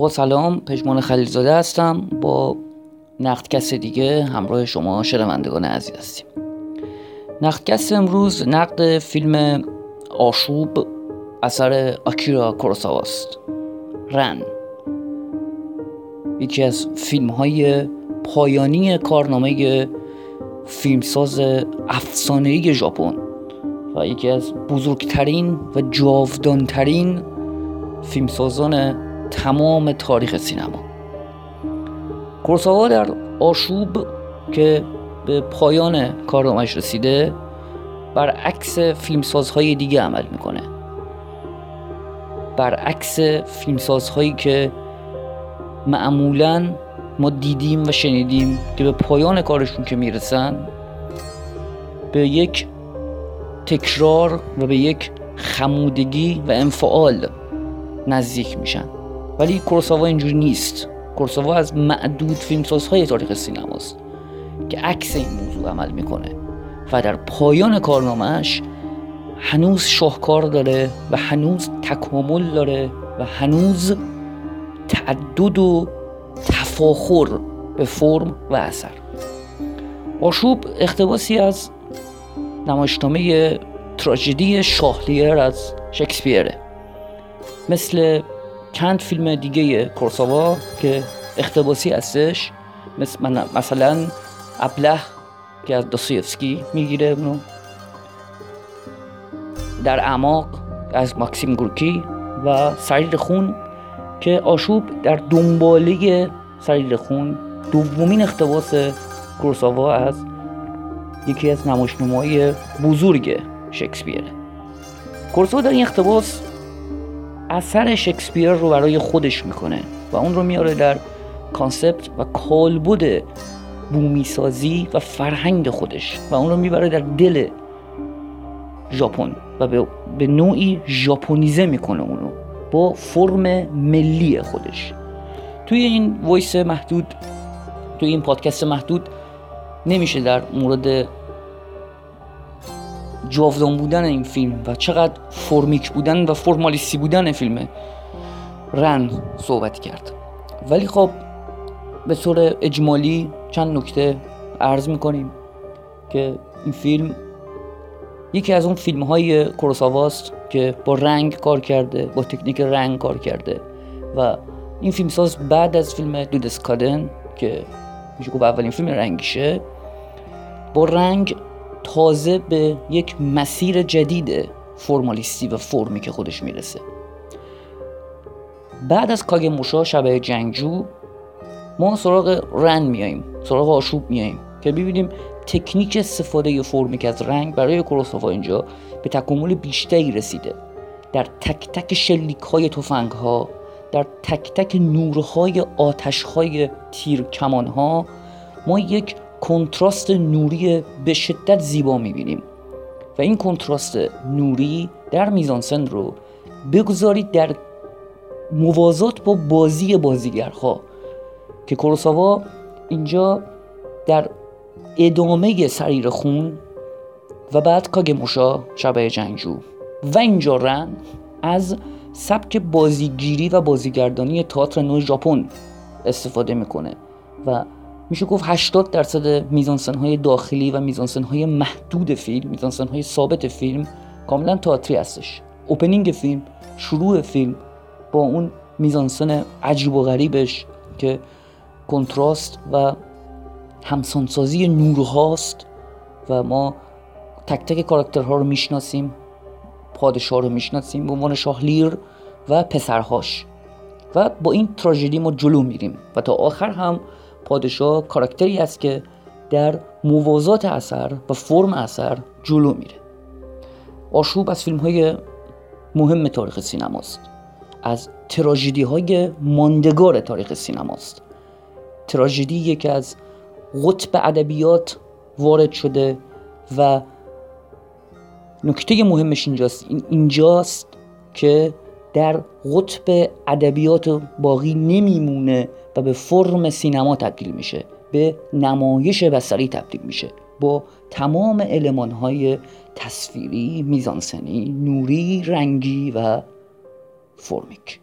با سلام پژمان خلیلزاده هستم. با نقدکست دیگه همراه شما شنوندگان عزیز هستیم. نقدکست امروز نقد فیلم آشوب اثر آکیرا کوروساواست رن. یکی از فیلم های پایانی کارنامه فیلمساز افسانه‌ای ژاپن و یکی از بزرگترین و جاودانترین فیلمسازان تمام تاریخ سینما. کورساوا در آشوب که به پایان کارنامهش رسیده برعکس فیلمسازهای دیگه عمل می‌کنه. برعکس فیلمسازهایی که معمولا ما دیدیم و شنیدیم که به پایان کارشون که می‌رسن به یک تکرار و به یک خمودگی و انفعال نزدیک میشن. ولی کورساوا اینجوری نیست. کورساوا از معدود فیلمسازهای تاریخ سینماست که عکس این موضوع عمل می‌کنه و در پایان کارنامهش هنوز شاهکار داره و هنوز تکامل داره و هنوز تعدد و تفاخر به فرم و اثر. آشوب اختباسی از نمایشنامه تراژدی شاهلیر از شکسپیره. مثل چند فیلم دیگه کورساوا که اختباسی هستش. مثل مثلا ابله که از دوستویفسکی می‌گیره اونو. در اعماق از ماکسیم گورکی و سریر خون که آشوب در دنباله سریر خون. دومین اختباس کورساوا از یکی از نمایشنامه‌های بزرگ شکسپیر. کورساوا در این اختباس اثر شکسپیر رو برای خودش می‌کنه و اون رو میاره در کانسپت و کالبد بومی سازی و فرهنگ خودش و اون رو می‌بره در دل ژاپن و به, به نوعی ژاپنیزه می‌کنه اونو با فرم ملی خودش. توی این voice محدود توی این پادکست محدود نمیشه در مورد جاودان بودن این فیلم و چقدر فرمیک بودن و فرمالیستی بودن فیلم رن صحبت کرد. ولی خب به طور اجمالی چند نکته عرض می‌کنیم که این فیلم یکی از اون فیلم های کوروساواست که با رنگ کار کرده با تکنیک رنگ کار کرده و این فیلم ساز بعد از فیلم دودسکادن که میشه گفت اولین فیلم رنگیشه با رنگ تازه به یک مسیر جدید فرمالیستی و فرمی که خودش می‌رسه. بعد از کاگ موشا شبه جنگجو ما سراغ رن میاییم سراغ آشوب میاییم که ببینیم تکنیک استفاده فرمیک از رنگ برای کروساوا اینجا به تکامل بیشتری رسیده. در تک تک شلیک های توفنگ ها در تک تک نورهای آتش های تیر کمان ها ما یک کنتراست نوری به شدت زیبا می‌بینیم. و این کنتراست نوری در میزانسن رو بگذارید در موازات با بازی بازیگرها که کوروساوا اینجا در ادامه سریر خون و بعد کاگموشا شبه جنگجو. و اینجا رن از سبک بازیگیری و بازیگردانی تئاتر نو ژاپن استفاده می‌کنه و میشه گفت 80 درصد میزانسن های داخلی و میزانسن های محدود فیلم میزانسن های ثابت فیلم کاملا تئاتری هستش. اوپنینگ فیلم شروع فیلم با اون میزانسن عجیب و غریبش که کنتراست و همسانسازی نورهاست و ما تک تک کاراکترها رو می‌شناسیم پادشاه رو می‌شناسیم به عنوان شاهلیر و پسرهاش. و با این تراژدی ما جلو میریم و تا آخر هم پادشاه کاراکتری است که در موازات اثر و فرم اثر جلو میره. آشوب از فیلم های مهم تاریخ سینماست. از تراژدی های ماندگار تاریخ سینماست. تراژدی که از قطب ادبیات وارد شده و نکته مهمش اینجاست. اینجاست که در قطب ادبیات باقی نمیمونه. و به فرم سینما تبدیل میشه. به نمایش بسری تبدیل میشه. با تمام علمان های تصویری، میزانسنی، نوری، رنگی و فرمیک.